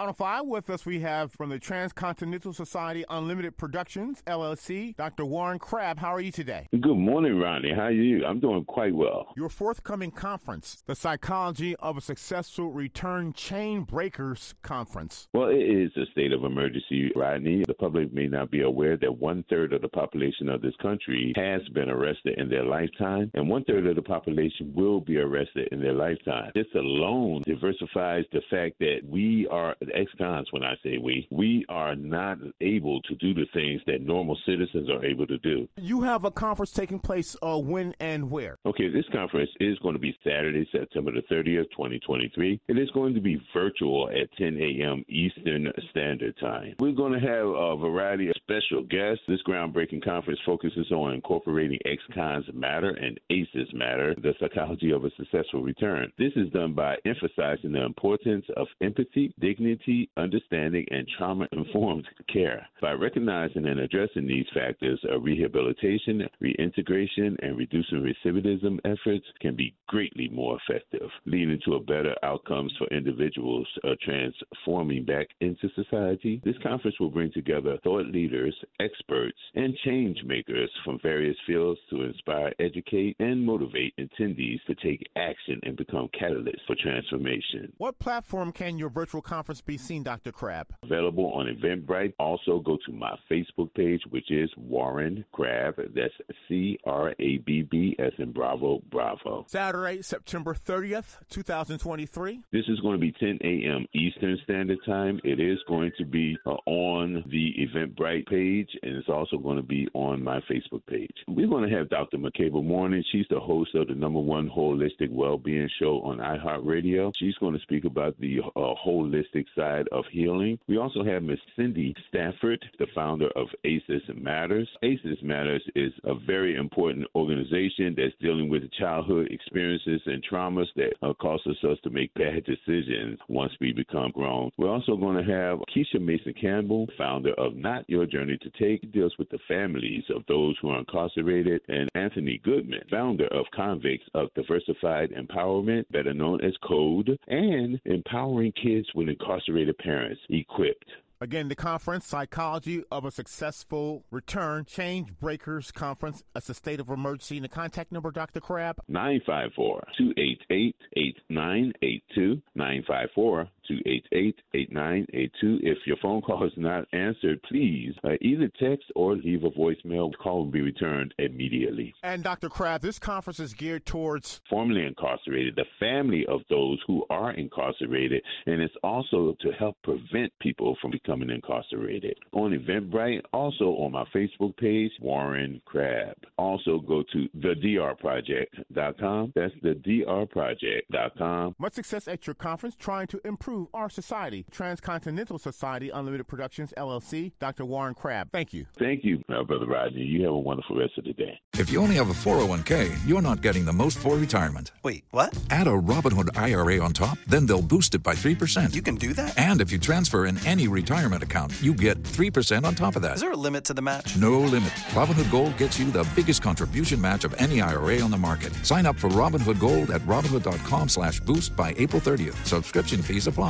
On five with us, we have from the Transcontinental Society Unlimited Productions, LLC, Dr. Warren Crabb. How are you today? Good morning, Ronnie. How are you? I'm doing quite well. Your forthcoming conference, the Psychology of a Successful Return Chain Breakers Conference. Well, it is a state of emergency, Rodney. The public may not be aware that one third of the population of this country has been arrested in their lifetime, and one third of the population will be arrested in their lifetime. This alone diversifies the fact that we are ex-cons when I say we. We are not able to do the things that normal citizens are able to do. You have a conference taking place uh, when and where? Okay, this conference is going to be Saturday, September the 30th, 2023. It is going to be virtual at 10 a.m. Eastern Standard Time. We're going to have a variety of special guests. This groundbreaking conference focuses on incorporating ex-cons matter and ACEs matter, the psychology of a successful return. This is done by emphasizing the importance of empathy, dignity, understanding, and trauma informed care. By recognizing and addressing these factors, a rehabilitation, reintegration, and reducing recidivism efforts can be greatly more effective, leading to better outcomes for individuals uh, transforming back into society. This conference will bring together thought leaders, experts, and change makers from various fields to inspire, educate, and motivate attendees to take action and become catalysts for transformation. What platform can your virtual conference be seen, Dr. Crabb. Available on Eventbrite. Also, go to my Facebook page, which is Warren Crabb. That's C R A B B S in Bravo, Bravo. Saturday, September 30th, 2023. This is going to be 10 a.m. Eastern Standard Time. It is going to be uh, on the Eventbrite page, and it's also going to be on my Facebook page. We're going to have Dr. McCable Morning. She's the host of the number one holistic well-being show on iHeartRadio. She's going to speak about the uh, holistic side of healing. We also have Miss Cindy Stafford, the founder of ACEs Matters. ACEs Matters is a very important organization that's dealing with childhood experiences and traumas that uh, causes us to make bad decisions once we become grown. We're also going to have Keisha Mason Campbell, founder of Not Your Journey to Take, deals with the families of those who are incarcerated, and Anthony Goodman, founder of Convicts of Diversified Empowerment, better known as CODE, and empowering kids with incarcerated parents equipped. Again, the conference, Psychology of a Successful Return, Chain Breakers Conference. It's a state of emergency. And the contact number, Dr. Crabb? 954 288 8982. 954 288 8982. If your phone call is not answered, please uh, either text or leave a voicemail. Call will be returned immediately. And Dr. Crabb, this conference is geared towards formerly incarcerated, the family of those who are incarcerated, and it's also to help prevent people from becoming incarcerated. On Eventbrite, also on my Facebook page, Warren Crabb. Also go to thedrproject.com. That's thedrproject.com. Much success at your conference trying to improve our society. Transcontinental Society Unlimited Productions, LLC. Dr. Warren Crabb, thank you. Thank you, uh, Brother Rodney. You have a wonderful rest of the day. If you only have a 401k, you're not getting the most for retirement. Wait, what? Add a Robinhood IRA on top, then they'll boost it by 3%. You can do that? And if you transfer in any retirement account, you get 3% on top of that. Is there a limit to the match? No limit. Robinhood Gold gets you the biggest contribution match of any IRA on the market. Sign up for Robinhood Gold at Robinhood.com slash boost by April 30th. Subscription fees apply.